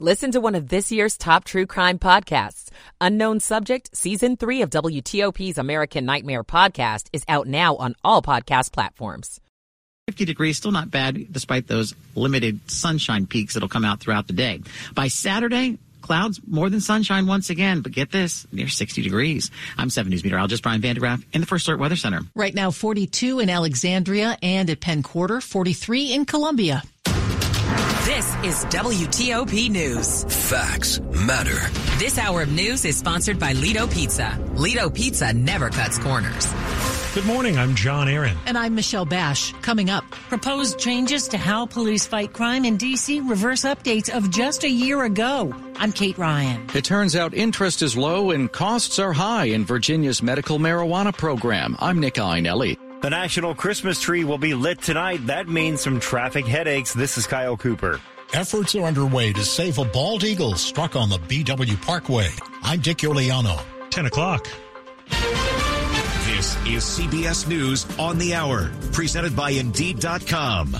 Listen to one of this year's top true crime podcasts. Unknown Subject, Season 3 of WTOP's American Nightmare podcast is out now on all podcast platforms. 50 degrees, still not bad despite those limited sunshine peaks that'll come out throughout the day. By Saturday, clouds more than sunshine once again, but get this, near 60 degrees. I'm 7 News meteorologist Brian van de Graaff in the First Alert Weather Center. Right now, 42 in Alexandria and at Penn Quarter, 43 in Columbia. This is WTOP News. Facts matter. This hour of news is sponsored by Ledo Pizza. Ledo Pizza never cuts corners. Good morning. I'm John Aaron. And I'm Michelle Basch. Coming up, proposed changes to how police fight crime in D.C. reverse updates of just a year ago. I'm Kate Ryan. It turns out interest is low and costs are high in Virginia's medical marijuana program. I'm Nick Iannelli. The National Christmas tree will be lit tonight. That means some traffic headaches. This is Kyle Cooper. Efforts are underway to save a bald eagle struck on the BW Parkway. I'm Dick Uliano. 10 o'clock. This is CBS News on the Hour, presented by Indeed.com.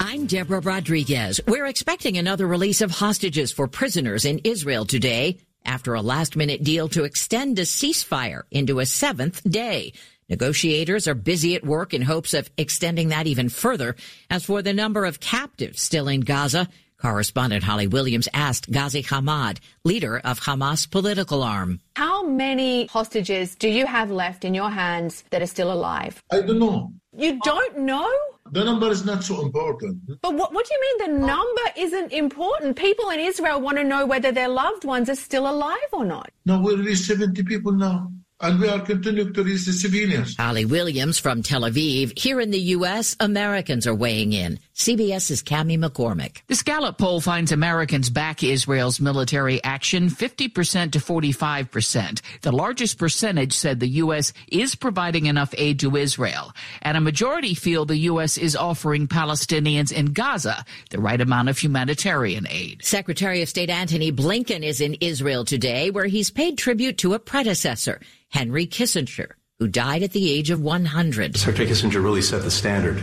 I'm Deborah Rodriguez. We're expecting another release of hostages for prisoners in Israel today after a last minute deal to extend a ceasefire into a seventh day. Negotiators are busy at work in hopes of extending that even further. As for the number of captives still in Gaza, correspondent Holly Williams asked Ghazi Hamad, leader of Hamas political arm. How many hostages do you have left in your hands that are still alive? I don't know. You don't know? The number is not so important. But what, what do you mean the number isn't important? People in Israel want to know whether their loved ones are still alive or not. No, we released 70 people now and we are continuing to reach the civilians. Holly Williams from Tel Aviv. Here in the U.S., Americans are weighing in. CBS's Cami McCormick. This Gallup poll finds Americans back Israel's military action 50% to 45%. The largest percentage said the U.S. is providing enough aid to Israel. And a majority feel the U.S. is offering Palestinians in Gaza the right amount of humanitarian aid. Secretary of State Antony Blinken is in Israel today, where he's paid tribute to a predecessor. Henry Kissinger, who died at the age of 100. Secretary Kissinger really set the standard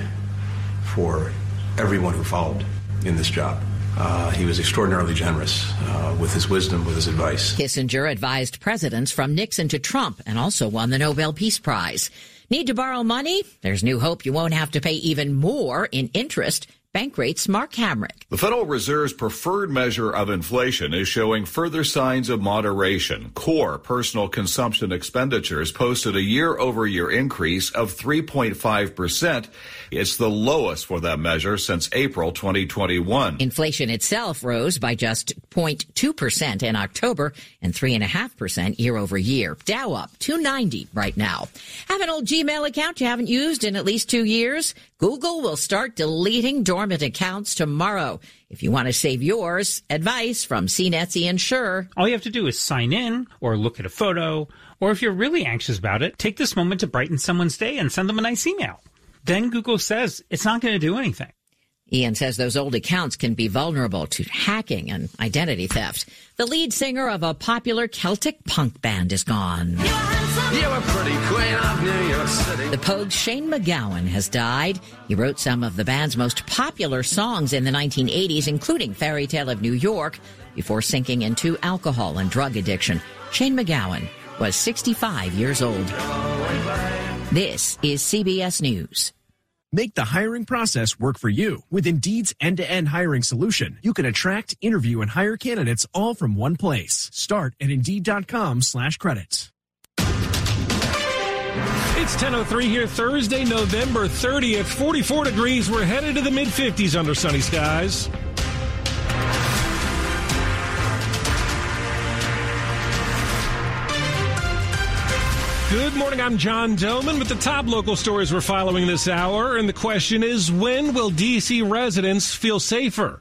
for everyone who followed in this job. Uh, he was extraordinarily generous uh, with his wisdom, with his advice. Kissinger advised presidents from Nixon to Trump and also won the Nobel Peace Prize. Need to borrow money? There's new hope you won't have to pay even more in interest Bankrate's Mark Hamrick. The Federal Reserve's preferred measure of inflation is showing further signs of moderation. Core personal consumption expenditures posted a year over year increase of 3.5%. It's the lowest for that measure since April 2021. Inflation itself rose by just 0.2% in October and 3.5% year over year. Dow up 290 right now. Have an old Gmail account you haven't used in at least two years? Google will start deleting dormant accounts tomorrow. If you want to save yours, advice from CNET's Ian Sherr. All you have to do is sign in or look at a photo, or if you're really anxious about it, take this moment to brighten someone's day and send them a nice email. Then Google says it's not going to do anything. Ian says those old accounts can be vulnerable to hacking and identity theft. The lead singer of a popular Celtic punk band is gone. The Pogues' Shane MacGowan has died. He wrote some of the band's most popular songs in the 1980s, including Fairy Tale of New York, before sinking into alcohol and drug addiction. Shane MacGowan was 65 years old. This is CBS News. Make the hiring process work for you. With Indeed's end-to-end hiring solution, you can attract, interview, and hire candidates all from one place. Start at Indeed.com slash credits. It's 10.03 here, Thursday, November 30th, 44 degrees. We're headed to the mid-50s under sunny skies. Good morning. I'm John Domen with the top local stories we're following this hour. And the question is when will D.C. residents feel safer?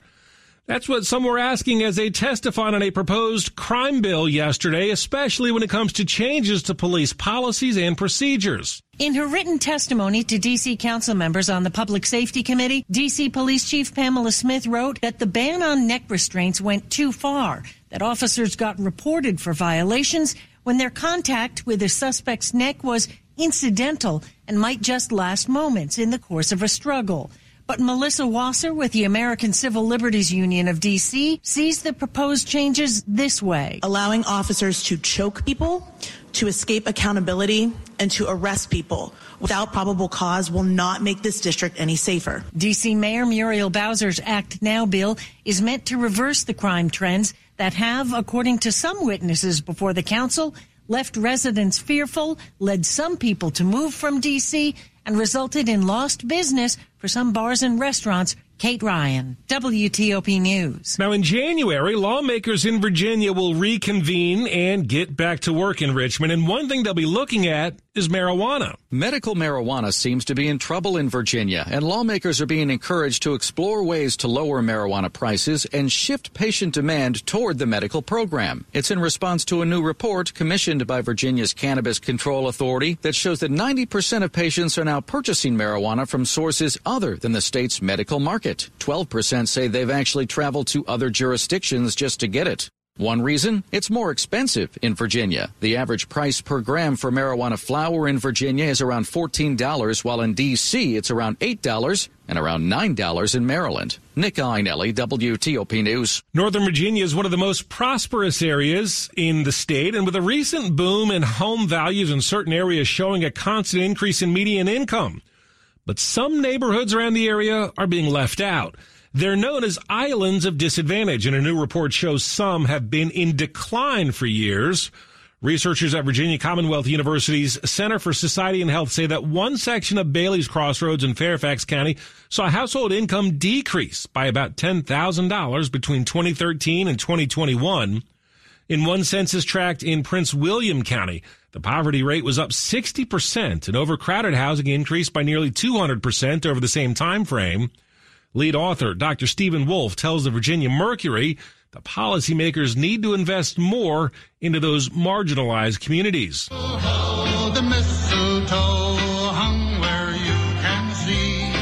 That's what some were asking as they testified on a proposed crime bill yesterday, especially when it comes to changes to police policies and procedures. In her written testimony to DC council members on the Public Safety Committee, DC Police Chief Pamela Smith wrote that the ban on neck restraints went too far, that officers got reported for violations when their contact with a suspect's neck was incidental and might just last moments in the course of a struggle. But Melissa Wasser with the American Civil Liberties Union of D.C. sees the proposed changes this way. Allowing officers to choke people, to escape accountability, and to arrest people without probable cause will not make this district any safer. D.C. Mayor Muriel Bowser's Act Now bill is meant to reverse the crime trends that have, according to some witnesses before the council, left residents fearful, led some people to move from D.C., and resulted in lost business for some bars and restaurants. Kate Ryan, WTOP News. Now, in January, lawmakers in Virginia will reconvene and get back to work in Richmond. And one thing they'll be looking at is marijuana. Medical marijuana seems to be in trouble in Virginia, and lawmakers are being encouraged to explore ways to lower marijuana prices and shift patient demand toward the medical program. It's in response to a new report commissioned by Virginia's Cannabis Control Authority that shows that 90% of patients are now purchasing marijuana from sources other than the state's medical market. 12% say they've actually traveled to other jurisdictions just to get it. One reason? It's more expensive in Virginia. The average price per gram for marijuana flower in Virginia is around $14, while in D.C. it's around $8 and around $9 in Maryland. Nick Iannelli, WTOP News. Northern Virginia is one of the most prosperous areas in the state, and with a recent boom in home values in certain areas showing a constant increase in median income. But some neighborhoods around the area are being left out. They're known as islands of disadvantage, and a new report shows some have been in decline for years. Researchers at Virginia Commonwealth University's Center for Society and Health say that one section of Bailey's Crossroads in Fairfax County saw household income decrease by about $10,000 between 2013 and 2021. In one census tract in Prince William County, the poverty rate was up 60% and overcrowded housing increased by nearly 200% over the same time frame. Lead author Dr. Steven Woolf tells the Virginia Mercury the policymakers need to invest more into those marginalized communities. Oh,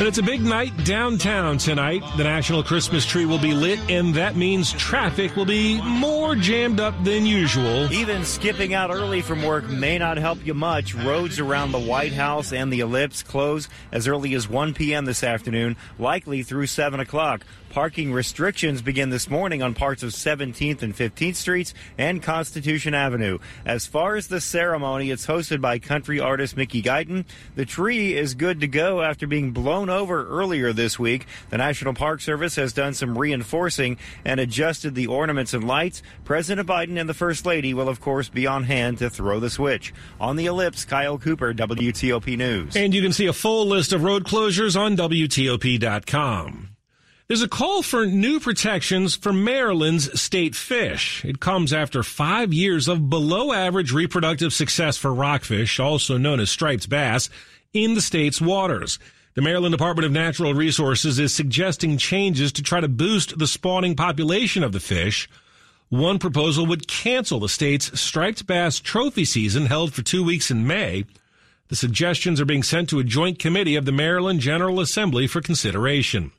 But it's a big night downtown tonight. The National Christmas tree will be lit, and that means traffic will be more jammed up than usual. Even skipping out early from work may not help you much. Roads around the White House and the Ellipse close as early as 1 p.m. this afternoon, likely through 7 o'clock. Parking restrictions begin this morning on parts of 17th and 15th Streets and Constitution Avenue. As far as the ceremony, it's hosted by country artist Mickey Guyton. The tree is good to go after being blown over earlier this week. The National Park Service has done some reinforcing and adjusted the ornaments and lights. President Biden and the First Lady will, of course, be on hand to throw the switch. On the ellipse, Kyle Cooper, WTOP News. And you can see a full list of road closures on WTOP.com. There's a call for new protections for Maryland's state fish. It comes after five years of below average reproductive success for rockfish, also known as striped bass, in the state's waters. The Maryland Department of Natural Resources is suggesting changes to try to boost the spawning population of the fish. One proposal would cancel the state's striped bass trophy season held for two weeks in May. The suggestions are being sent to a joint committee of the Maryland General Assembly for consideration.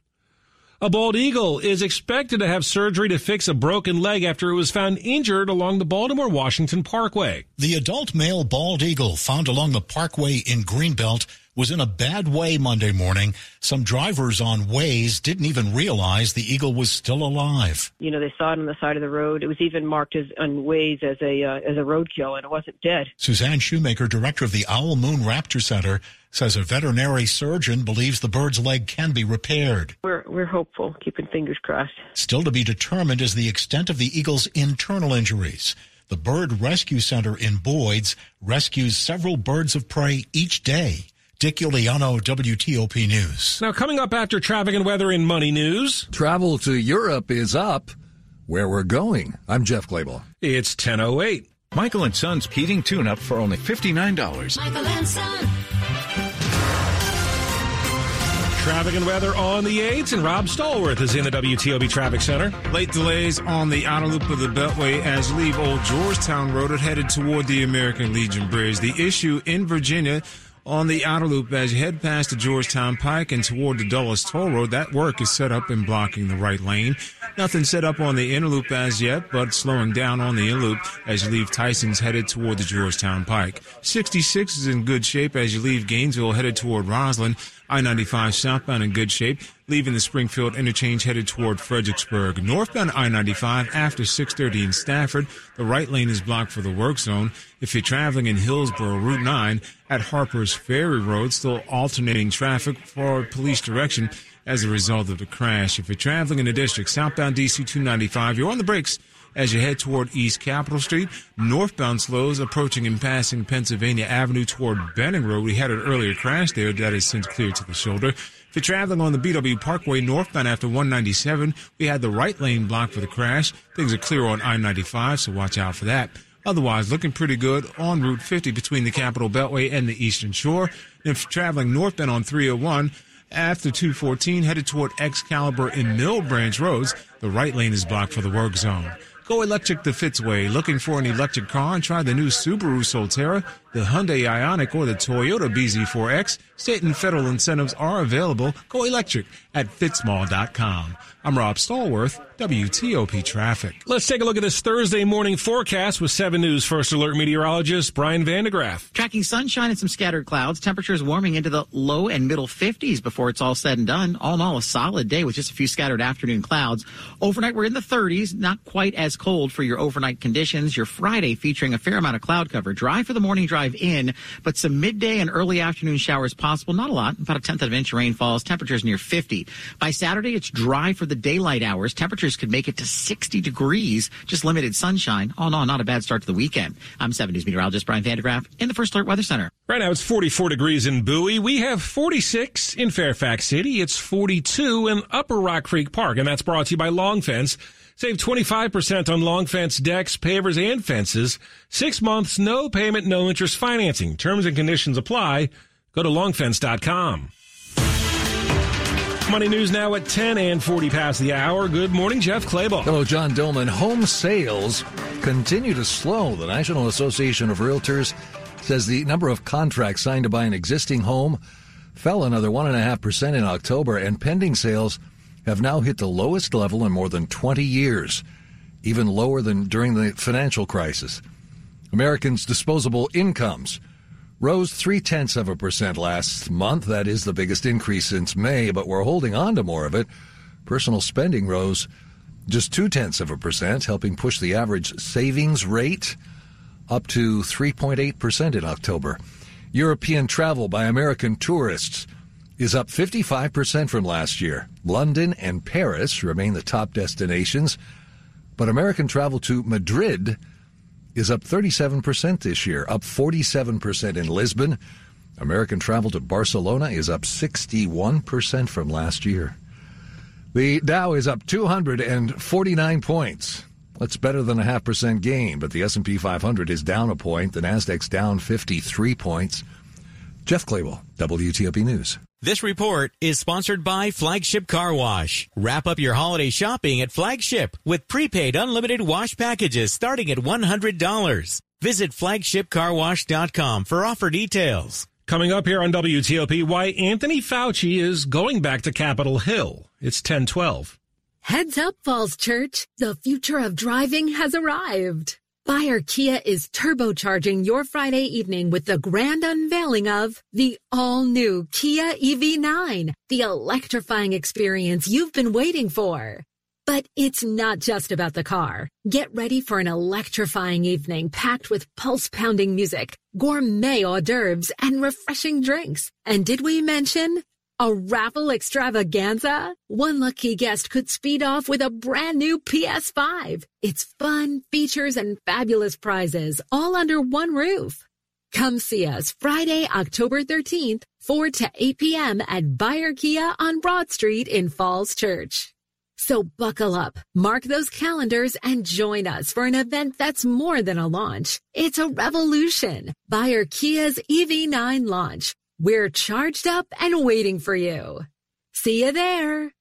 A bald eagle is expected to have surgery to fix a broken leg after it was found injured along the Baltimore Washington Parkway. The adult male bald eagle found along the parkway in Greenbelt was in a bad way Monday morning. Some drivers on Waze didn't even realize the eagle was still alive. You know, they saw it on the side of the road. It was even marked as on Waze as a uh, as a roadkill, and it wasn't dead. Suzanne Shoemaker, director of the Owl Moon Raptor Center, says a veterinary surgeon believes the bird's leg can be repaired. We're we're hopeful, keeping fingers crossed. Still to be determined is the extent of the eagle's internal injuries. The Bird Rescue Center in Boyd's rescues several birds of prey each day. Dick Uliano, WTOP News. Now, coming up after traffic and weather in Money News. Travel to Europe is up. Where we're going. I'm Jeff Clabaugh. It's 1008. Michael and Son's heating tune-up for only $59. Michael and Son. Traffic and weather on the 8s, and Rob Stallworth is in the WTOP Traffic Center. Late delays on the outer loop of the Beltway as leave Old Georgetown Road and headed toward the American Legion Bridge. The issue in Virginia on the outer loop as you head past the Georgetown Pike and toward the Dulles Toll Road. That work is set up in blocking the right lane. Nothing set up on the inner loop as yet, but slowing down on the inner loop as you leave Tyson's headed toward the Georgetown Pike. 66 is in good shape as you leave Gainesville headed toward Rosslyn. I-95 southbound in good shape, leaving the Springfield interchange headed toward Fredericksburg. Northbound I-95 after 630 in Stafford, the right lane is blocked for the work zone. If you're traveling in Hillsboro, Route 9 at Harper's Ferry Road, still alternating traffic for police direction as a result of the crash. If you're traveling in the district, southbound DC 295, you're on the brakes as you head toward East Capitol Street. Northbound slows approaching and passing Pennsylvania Avenue toward Benning Road. We had an earlier crash there that is since cleared to the shoulder. If you're traveling on the BW Parkway northbound after 197, we had the right lane blocked for the crash. Things are clear on I-95, so watch out for that. Otherwise, looking pretty good on Route 50 between the Capitol Beltway and the Eastern Shore. If traveling northbound on 301, after 214, headed toward Excalibur in Mill Branch Roads, the right lane is blocked for the work zone. Go electric the Fitzway. Looking for an electric car and try the new Subaru Solterra, the Hyundai Ioniq, or the Toyota BZ4X. State and federal incentives are available. Go electric at fitzmall.com. I'm Rob Stallworth, WTOP Traffic. Let's take a look at this Thursday morning forecast with 7 News First Alert meteorologist Brian van de Graaff. Tracking sunshine and some scattered clouds. Temperatures warming into the low and middle 50s before it's all said and done. All in all, a solid day with just a few scattered afternoon clouds. Overnight, we're in the 30s, not quite as cold for your overnight conditions. Your Friday featuring a fair amount of cloud cover. Dry for the morning drive in, but some midday and early afternoon showers possible. Not a lot, about a tenth of an inch of rainfalls. Temperatures near 50. By Saturday, it's dry for the daylight hours. Temperatures could make it to 60 degrees. Just limited sunshine. All in all, not a bad start to the weekend. I'm 7 News meteorologist Brian van de Graaff in the First Alert Weather Center. Right now it's 44 degrees in Bowie. We have 46 in Fairfax City. It's 42 in Upper Rock Creek Park, and that's brought to you by Long Fence. Save 25% on long fence decks, pavers, and fences. Six months, no payment, no interest financing. Terms and conditions apply. Go to longfence.com. Money news now at 10 and 40 past the hour. Good morning, Jeff Clabaugh. Hello, John Dillman. Home sales continue to slow. The National Association of Realtors says the number of contracts signed to buy an existing home fell another 1.5% in October, and pending sales have now hit the lowest level in more than 20 years, even lower than during the financial crisis. Americans' disposable incomes rose three tenths of a percent last month. That is the biggest increase since May, but we're holding on to more of it. Personal spending rose just two tenths of a percent, helping push the average savings rate up to 3.8% in October. European travel by American tourists is up 55% from last year. London and Paris remain the top destinations, but American travel to Madrid is up 37% this year, up 47% in Lisbon. American travel to Barcelona is up 61% from last year. The Dow is up 249 points. That's better than a half percent gain, but the S&P 500 is down a point. The Nasdaq's down 53 points. Jeff Clabaugh, WTOP News. This report is sponsored by Flagship Car Wash. Wrap up your holiday shopping at Flagship with prepaid unlimited wash packages starting at $100. Visit flagshipcarwash.com for offer details. Coming up here on WTOP, why Anthony Fauci is going back to Capitol Hill. It's 1012. Heads up, Falls Church. The future of driving has arrived. Buyer Kia is turbocharging your Friday evening with the grand unveiling of the all-new Kia EV9, the electrifying experience you've been waiting for. But it's not just about the car. Get ready for an electrifying evening packed with pulse-pounding music, gourmet hors d'oeuvres, and refreshing drinks. And did we mention a raffle extravaganza? One lucky guest could speed off with a brand new PS5. It's fun, features, and fabulous prizes all under one roof. Come see us Friday, October 13th, 4 to 8 p.m. at Buyer Kia on Broad Street in Falls Church. So buckle up, mark those calendars, and join us for an event that's more than a launch. It's a revolution. Buyer Kia's EV9 launch. We're charged up and waiting for you. See you there.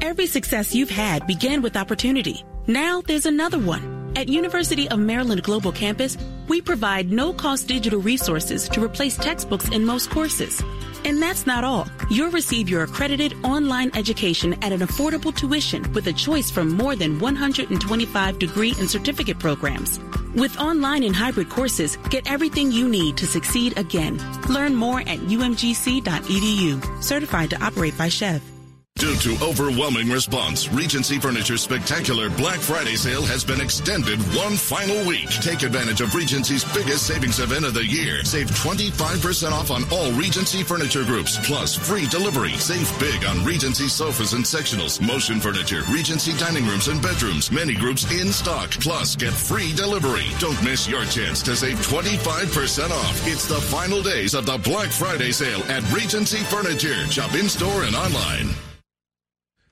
Every success you've had began with opportunity. Now there's another one At University of Maryland Global Campus, we provide no-cost digital resources to replace textbooks in most courses. And that's not all. You'll receive your accredited online education at an affordable tuition with a choice from more than 125 degree and certificate programs. With online and hybrid courses, get everything you need to succeed again. Learn more at umgc.edu. Certified to operate by SCHEV. Due to overwhelming response, Regency Furniture's spectacular Black Friday sale has been extended one final week. Take advantage of Regency's biggest savings event of the year. Save 25% off on all Regency furniture groups, plus free delivery. Save big on Regency sofas and sectionals, motion furniture, Regency dining rooms and bedrooms, many groups in stock, plus get free delivery. Don't miss your chance to save 25% off. It's the final days of the Black Friday sale at Regency Furniture. Shop in store and online.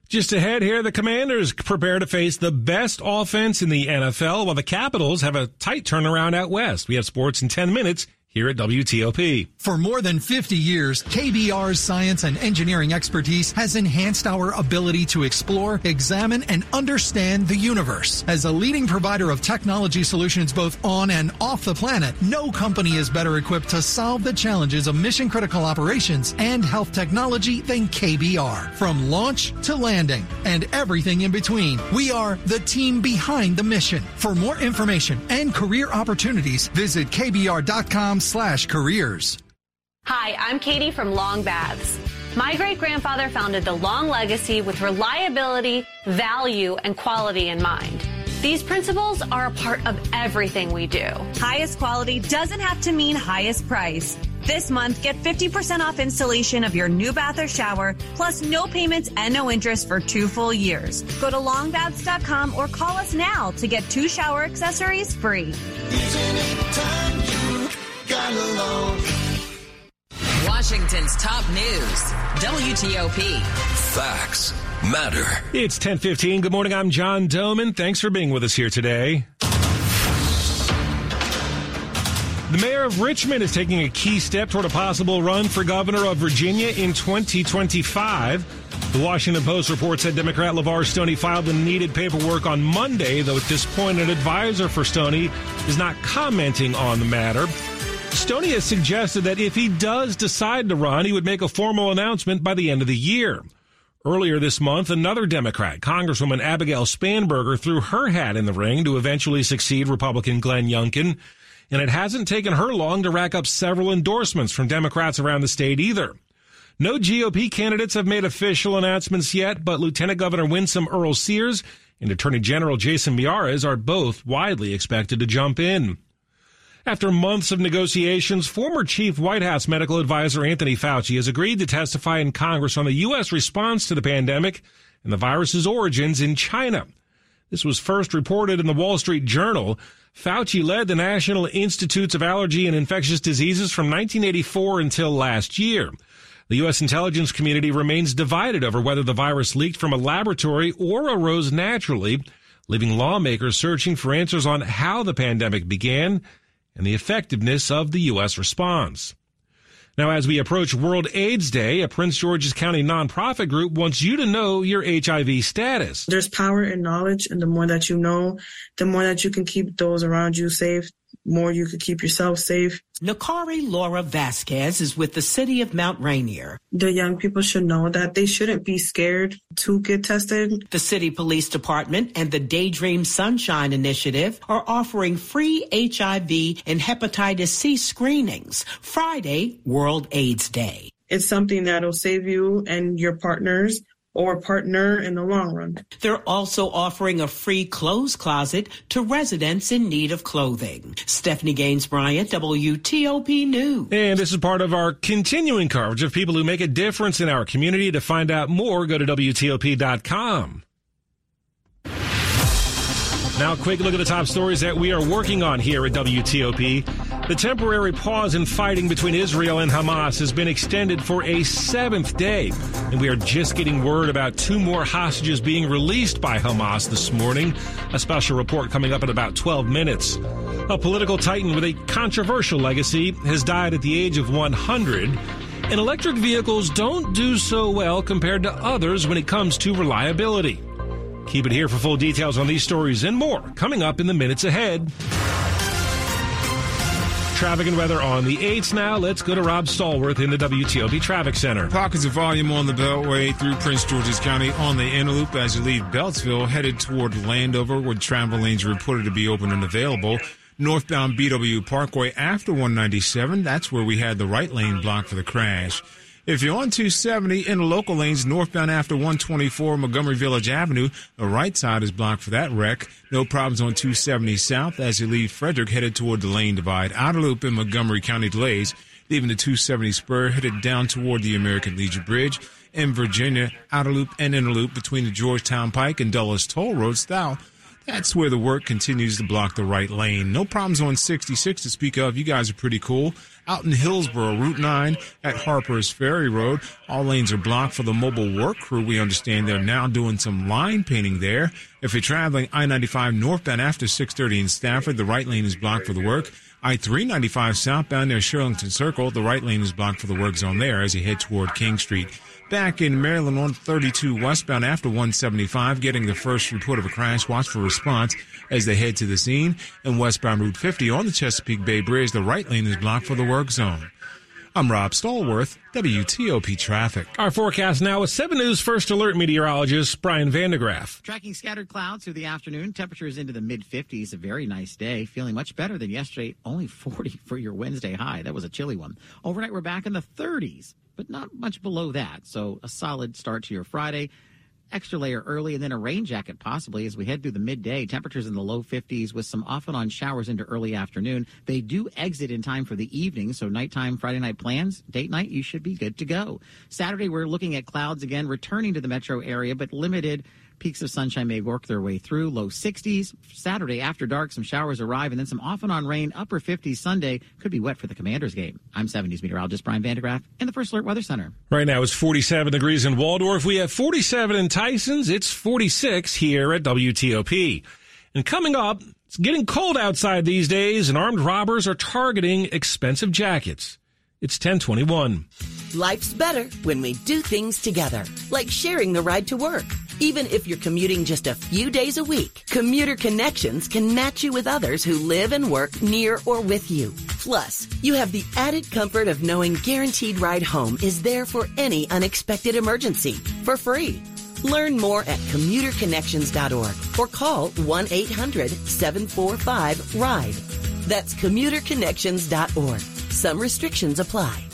Just ahead here, the Commanders prepare to face the best offense in the NFL while the Capitals have a tight turnaround out west. We have sports in 10 minutes here at WTOP. For more than 50 years, KBR's science and engineering expertise has enhanced our ability to explore, examine, and understand the universe. As a leading provider of technology solutions both on and off the planet, no company is better equipped to solve the challenges of mission critical operations and health technology than KBR. From launch to landing and everything in between, we are the team behind the mission. For more information and career opportunities, visit kbr.com slash careers. Hi, I'm Katie from Long Baths. My great grandfather founded the Long Legacy with reliability, value, and quality in mind. These principles are a part of everything we do. Highest quality doesn't have to mean highest price. This month, get 50% off installation of your new bath or shower, plus no payments and no interest for two full years. Go to longbaths.com or call us now to get two shower accessories free. Washington's top news, WTOP. Facts matter. It's 1015. Good morning. I'm John Domen. Thanks for being with us here today. The mayor of Richmond is taking a key step toward a possible run for governor of Virginia in 2025. The Washington Post reports that Democrat LeVar Stoney filed the needed paperwork on Monday, though at this point, an advisor for Stoney is not commenting on the matter. Stoney has suggested that if he does decide to run, he would make a formal announcement by the end of the year. Earlier this month, another Democrat, Congresswoman Abigail Spanberger, threw her hat in the ring to eventually succeed Republican Glenn Youngkin, and it hasn't taken her long to rack up several endorsements from Democrats around the state either. No GOP candidates have made official announcements yet, but Lieutenant Governor Winsome Earl Sears and Attorney General Jason Miyares are both widely expected to jump in. After months of negotiations, former chief White House medical advisor Anthony Fauci has agreed to testify in Congress on the U.S. response to the pandemic and the virus's origins in China. This was first reported in the Wall Street Journal. Fauci led the National Institutes of Allergy and Infectious Diseases from 1984 until last year. The U.S. intelligence community remains divided over whether the virus leaked from a laboratory or arose naturally, leaving lawmakers searching for answers on how the pandemic began and the effectiveness of the U.S. response. Now, as we approach World AIDS Day, a Prince George's County nonprofit group wants you to know your HIV status. There's power in knowledge, and the more that you know, the more that you can keep those around you safe, more you could keep yourself safe. Nakari Laura Vasquez is with the city of Mount Rainier. The young people should know that they shouldn't be scared to get tested. The city police department and the Daydream Sunshine Initiative are offering free HIV and hepatitis C screenings Friday, World AIDS Day. It's something that'll save you and your partners or partner in the long run. They're also offering a free clothes closet to residents in need of clothing. Stephanie Gaines Bryant, WTOP News. And this is part of our continuing coverage of people who make a difference in our community. To find out more, go to WTOP.com. Now, quick look at the top stories that we are working on here at WTOP. The temporary pause in fighting between Israel and Hamas has been extended for a seventh day, and we are just getting word about two more hostages being released by Hamas this morning. A special report coming up in about 12 minutes. A political titan with a controversial legacy has died at the age of 100 and electric vehicles don't do so well compared to others when it comes to reliability. Keep it here for full details on these stories and more coming up in the minutes ahead. Traffic and weather on the 8th now. Let's go to Rob Stallworth in the WTOP Traffic Center. Pockets of volume on the Beltway through Prince George's County on the inner loop as you leave Beltsville, headed toward Landover, where travel lanes reported to be open and available. Northbound BW Parkway after 197, that's where we had the right lane blocked for the crash. If you're on 270 in local lanes northbound after 124 Montgomery Village Avenue, the right side is blocked for that wreck. No problems on 270 south as you leave Frederick headed toward the lane divide. Outer loop in Montgomery County delays, leaving the 270 spur headed down toward the American Legion Bridge. In Virginia, outer loop and inner loop between the Georgetown Pike and Dulles Toll Road south that's where the work continues to block the right lane. No problems on 66 to speak of. You guys are pretty cool. Out in Hillsboro, Route 9 at Harper's Ferry Road, all lanes are blocked for the mobile work crew. We understand they're now doing some line painting there. If you're traveling I-95 northbound after 630 in Stafford, the right lane is blocked for the work. I-395 southbound near Shirlington Circle, the right lane is blocked for the work zone there as you head toward King Street. Back in Maryland, on 132 westbound after 175, getting the first report of a crash. Watch for response as they head to the scene. And westbound Route 50 on the Chesapeake Bay Bridge, the right lane is blocked for the work zone. I'm Rob Stallworth, WTOP Traffic. Our forecast now with 7 News First Alert meteorologist Brian van de Graaff. Tracking scattered clouds through the afternoon. Temperatures into the mid 50s. A very nice day. Feeling much better than yesterday. Only 40 for your Wednesday high. That was a chilly one. Overnight, we're back in the 30s, but not much below that. So a solid start to your Friday extra layer early and then a rain jacket possibly as we head through the midday. Temperatures in the low 50s with some off and on showers into early afternoon. They do exit in time for the evening, so nighttime Friday night plans, date night, you should be good to go. Saturday, we're looking at clouds again returning to the metro area, but limited Peaks of sunshine may work their way through. Low 60s. Saturday after dark, some showers arrive, and then some off and on rain. Upper 50s Sunday. Could be wet for the Commanders game. I'm 70s meteorologist Brian van de Graaff in the First Alert Weather Center. Right now it's 47 degrees in Waldorf. We have 47 in Tysons. It's 46 here at WTOP. And coming up, it's getting cold outside these days, and armed robbers are targeting expensive jackets. It's 1021. Life's better when we do things together, like sharing the ride to work even if you're commuting just a few days a week, Commuter Connections can match you with others who live and work near or with you. Plus, you have the added comfort of knowing Guaranteed Ride Home is there for any unexpected emergency for free. Learn more at commuterconnections.org or call 1-800-745-RIDE. That's commuterconnections.org. Some restrictions apply.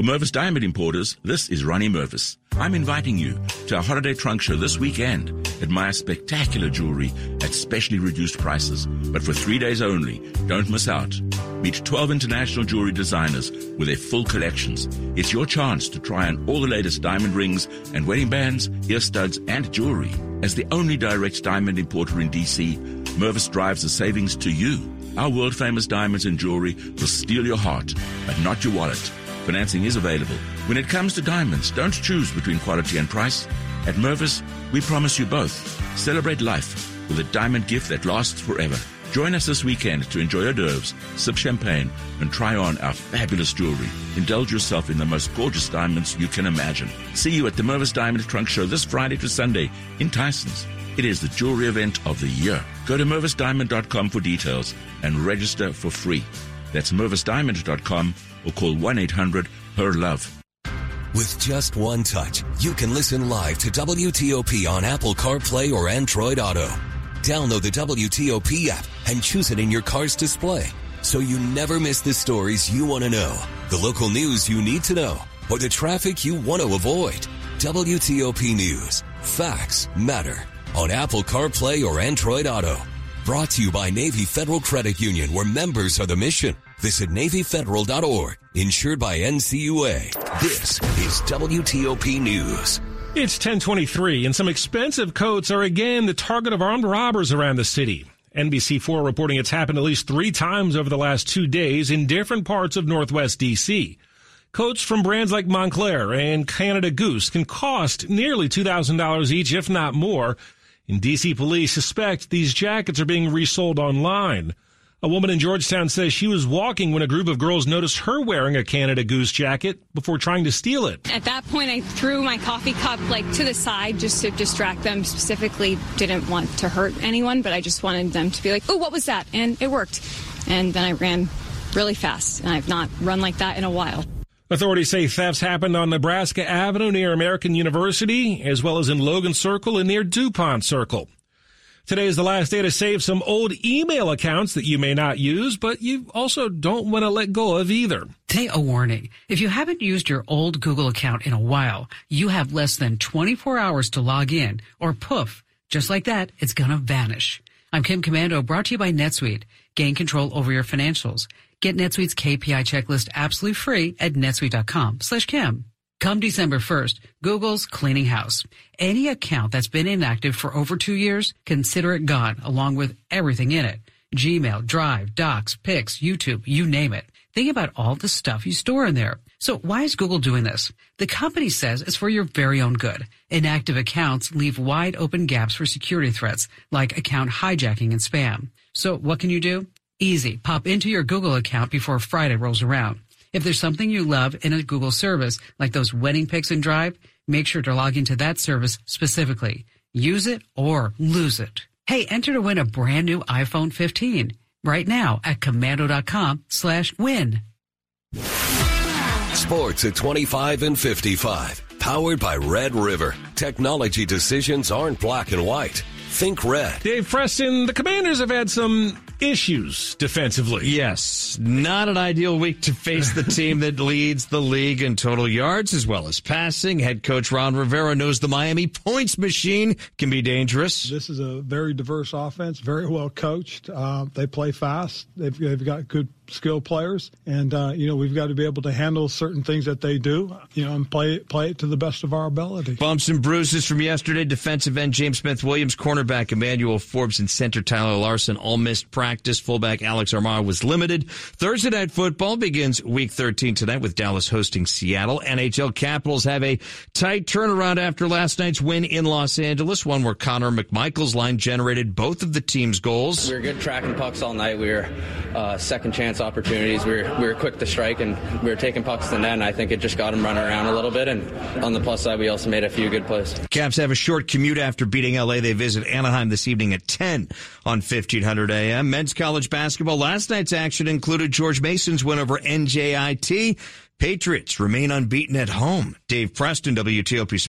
For Mervis Diamond Importers, this is Ronnie Mervis. I'm inviting you to our holiday trunk show this weekend. Admire spectacular jewelry at specially reduced prices, but for three days only. Don't miss out. Meet 12 international jewelry designers with their full collections. It's your chance to try on all the latest diamond rings and wedding bands, ear studs, and jewelry. As the only direct diamond importer in DC, Mervis drives the savings to you. Our world famous diamonds and jewelry will steal your heart, but not your wallet. Financing is available. When it comes to diamonds, don't choose between quality and price. At Mervis, we promise you both. Celebrate life with a diamond gift that lasts forever. Join us this weekend to enjoy hors d'oeuvres, sip champagne, and try on our fabulous jewelry. Indulge yourself in the most gorgeous diamonds you can imagine. See you at the Mervis Diamond Trunk Show this Friday to Sunday in Tysons. It is the jewelry event of the year. Go to mervisdiamond.com for details and register for free. That's mervisdiamond.com or call 1-800-HER-LOVE. With just one touch, you can listen live to WTOP on Apple CarPlay or Android Auto. Download the WTOP app and choose it in your car's display so you never miss the stories you want to know, the local news you need to know, or the traffic you want to avoid. WTOP News. Facts matter on Apple CarPlay or Android Auto. Brought to you by Navy Federal Credit Union, where members are the mission. Visit NavyFederal.org. Insured by NCUA. This is WTOP News. It's 1023, and some expensive coats are again the target of armed robbers around the city. NBC4 reporting it's happened at least three times over the last two days in different parts of Northwest D.C. Coats from brands like Moncler and Canada Goose can cost nearly $2,000 each, if not more. And D.C. police suspect these jackets are being resold online. A woman in Georgetown says she was walking when a group of girls noticed her wearing a Canada Goose jacket before trying to steal it. At that point, I threw my coffee cup like to the side just to distract them. Specifically, didn't want to hurt anyone, but I just wanted them to be like, "Oh, what was that?" And it worked. And then I ran really fast, and I've not run like that in a while. Authorities say thefts happened on Nebraska Avenue near American University, as well as in Logan Circle and near DuPont Circle. Today is the last day to save some old email accounts that you may not use, but you also don't want to let go of either. Hey, a warning. If you haven't used your old Google account in a while, you have less than 24 hours to log in, or poof, just like that, it's gonna vanish. I'm Kim Komando, brought to you by NetSuite. Gain control over your financials. Get NetSuite's KPI checklist absolutely free at netsuite.com slash Kim. Come December 1st, Google's cleaning house. Any account that's been inactive for over two years, consider it gone along with everything in it. Gmail, Drive, Docs, Pics, YouTube, you name it. Think about all the stuff you store in there. So why is Google doing this? The company says it's for your very own good. Inactive accounts leave wide open gaps for security threats like account hijacking and spam. So what can you do? Easy. Pop into your Google account before Friday rolls around. If there's something you love in a Google service, like those wedding pics in Drive, make sure to log into that service specifically. Use it or lose it. Hey, enter to win a brand new iPhone 15 right now at komando.com slash win. Sports at 25 and 55. Powered by Red River. Technology decisions aren't black and white. Think red. Dave Preston, the Commanders have had some issues defensively. Yes, not an ideal week to face the team that leads the league in total yards as well as passing. Head coach Ron Rivera knows the Miami points machine can be dangerous. This is a very diverse offense, very well coached. Uh, they play fast. They've, they've got good skilled players, and uh, you know we've got to be able to handle certain things that they do, you know, and play play it to the best of our ability. Bumps and bruises from yesterday. Defensive end James Smith Williams, cornerback Emmanuel Forbes, and center Tyler Larsen all missed practice. Fullback Alex Armah was limited. Thursday night football begins Week 13 tonight with Dallas hosting Seattle. NHL Capitals have a tight turnaround after last night's win in Los Angeles, one where Connor McMichael's line generated both of the team's goals. We were good tracking pucks all night. We were uh, second chance opportunities. We were, we were quick to strike and we were taking pucks to the net. And I think it just got them running around a little bit. And on the plus side, we also made a few good plays. Caps have a short commute after beating LA. They visit Anaheim this evening at 10 on 1500 AM. Men's college basketball. Last night's action included George Mason's win over NJIT. Patriots remain unbeaten at home. Dave Preston, WTOP.